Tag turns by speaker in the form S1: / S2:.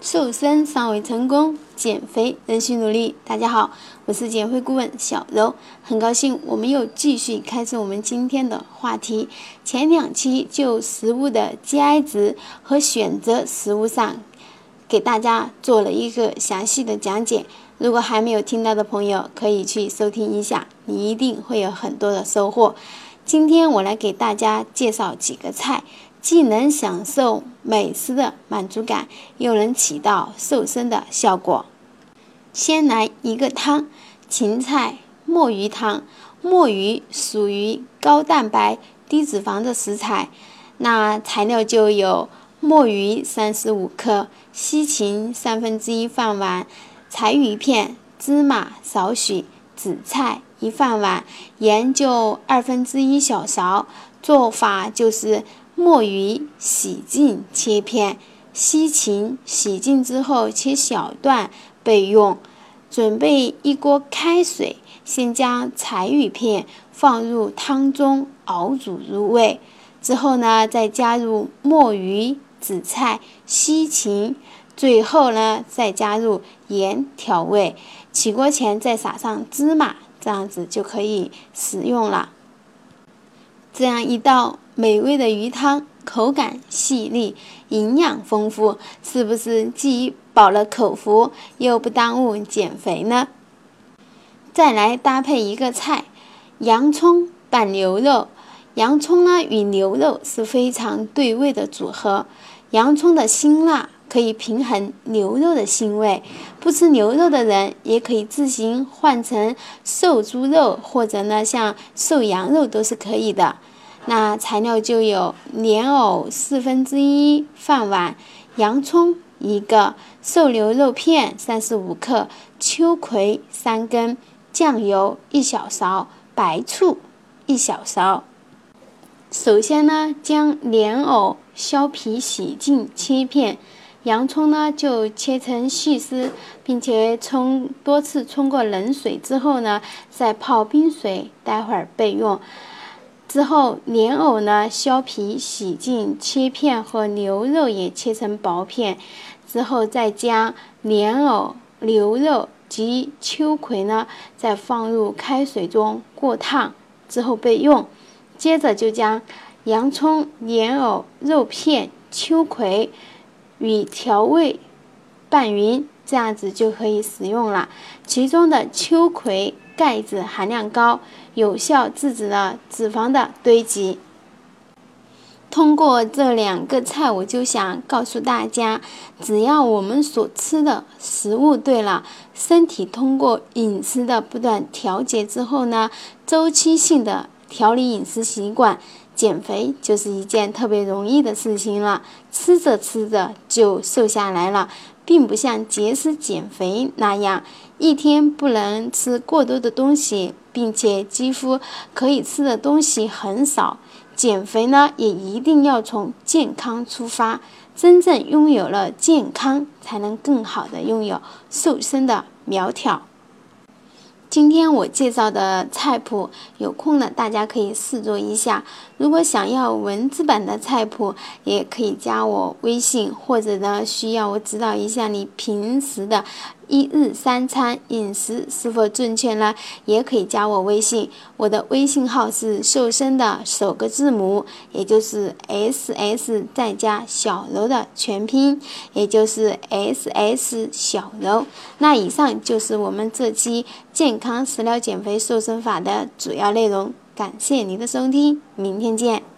S1: 瘦身尚未成功，减肥仍需努力。大家好，我是减肥顾问小柔，很高兴我们又继续开始我们今天的话题。前两期就食物的 GI 值和选择食物上，给大家做了一个详细的讲解。如果还没有听到的朋友，可以去收听一下，你一定会有很多的收获。今天我来给大家介绍几个菜。既能享受美食的满足感，又能起到瘦身的效果。先来一个汤：芹菜墨鱼汤。墨鱼属于高蛋白、低脂肪的食材，那材料就有墨鱼三十五克、西芹三分之一饭碗、柴鱼片、芝麻少许、紫菜一饭碗、盐就二分之一小勺。做法就是。墨鱼洗净切片，西芹洗净之后切小段备用。准备一锅开水，先将柴鱼片放入汤中熬煮入味，之后呢再加入墨鱼、紫菜、西芹，最后呢再加入盐调味。起锅前再撒上芝麻，这样子就可以食用了。这样一道。美味的鱼汤，口感细腻，营养丰富，是不是既饱了口福，又不耽误减肥呢？再来搭配一个菜，洋葱拌牛肉。洋葱呢与牛肉是非常对味的组合，洋葱的辛辣可以平衡牛肉的腥味。不吃牛肉的人也可以自行换成瘦猪肉，或者呢像瘦羊肉都是可以的。那材料就有莲藕四分之一饭碗，洋葱一个，瘦牛肉片三十五克，秋葵三根，酱油一小勺，白醋一小勺。首先呢，将莲藕削皮洗净切片，洋葱呢就切成细丝，并且冲多次冲过冷水之后呢，再泡冰水，待会儿备用。之后，莲藕呢削皮洗净切片，和牛肉也切成薄片。之后再将莲藕、牛肉及秋葵呢再放入开水中过烫，之后备用。接着就将洋葱、莲藕、肉片、秋葵与调味拌匀，这样子就可以食用了。其中的秋葵。钙质含量高，有效制止了脂肪的堆积。通过这两个菜，我就想告诉大家，只要我们所吃的食物对了，身体通过饮食的不断调节之后呢，周期性的调理饮食习惯，减肥就是一件特别容易的事情了。吃着吃着就瘦下来了。并不像节食减肥那样，一天不能吃过多的东西，并且几乎可以吃的东西很少。减肥呢，也一定要从健康出发，真正拥有了健康，才能更好的拥有瘦身的苗条。今天我介绍的菜谱，有空了大家可以试做一下。如果想要文字版的菜谱，也可以加我微信，或者呢需要我指导一下你平时的。一日三餐饮食是否正确呢？也可以加我微信，我的微信号是瘦身的首个字母，也就是 S S 再加小柔的全拼，也就是 S S 小柔。那以上就是我们这期健康食疗减肥瘦身法的主要内容，感谢您的收听，明天见。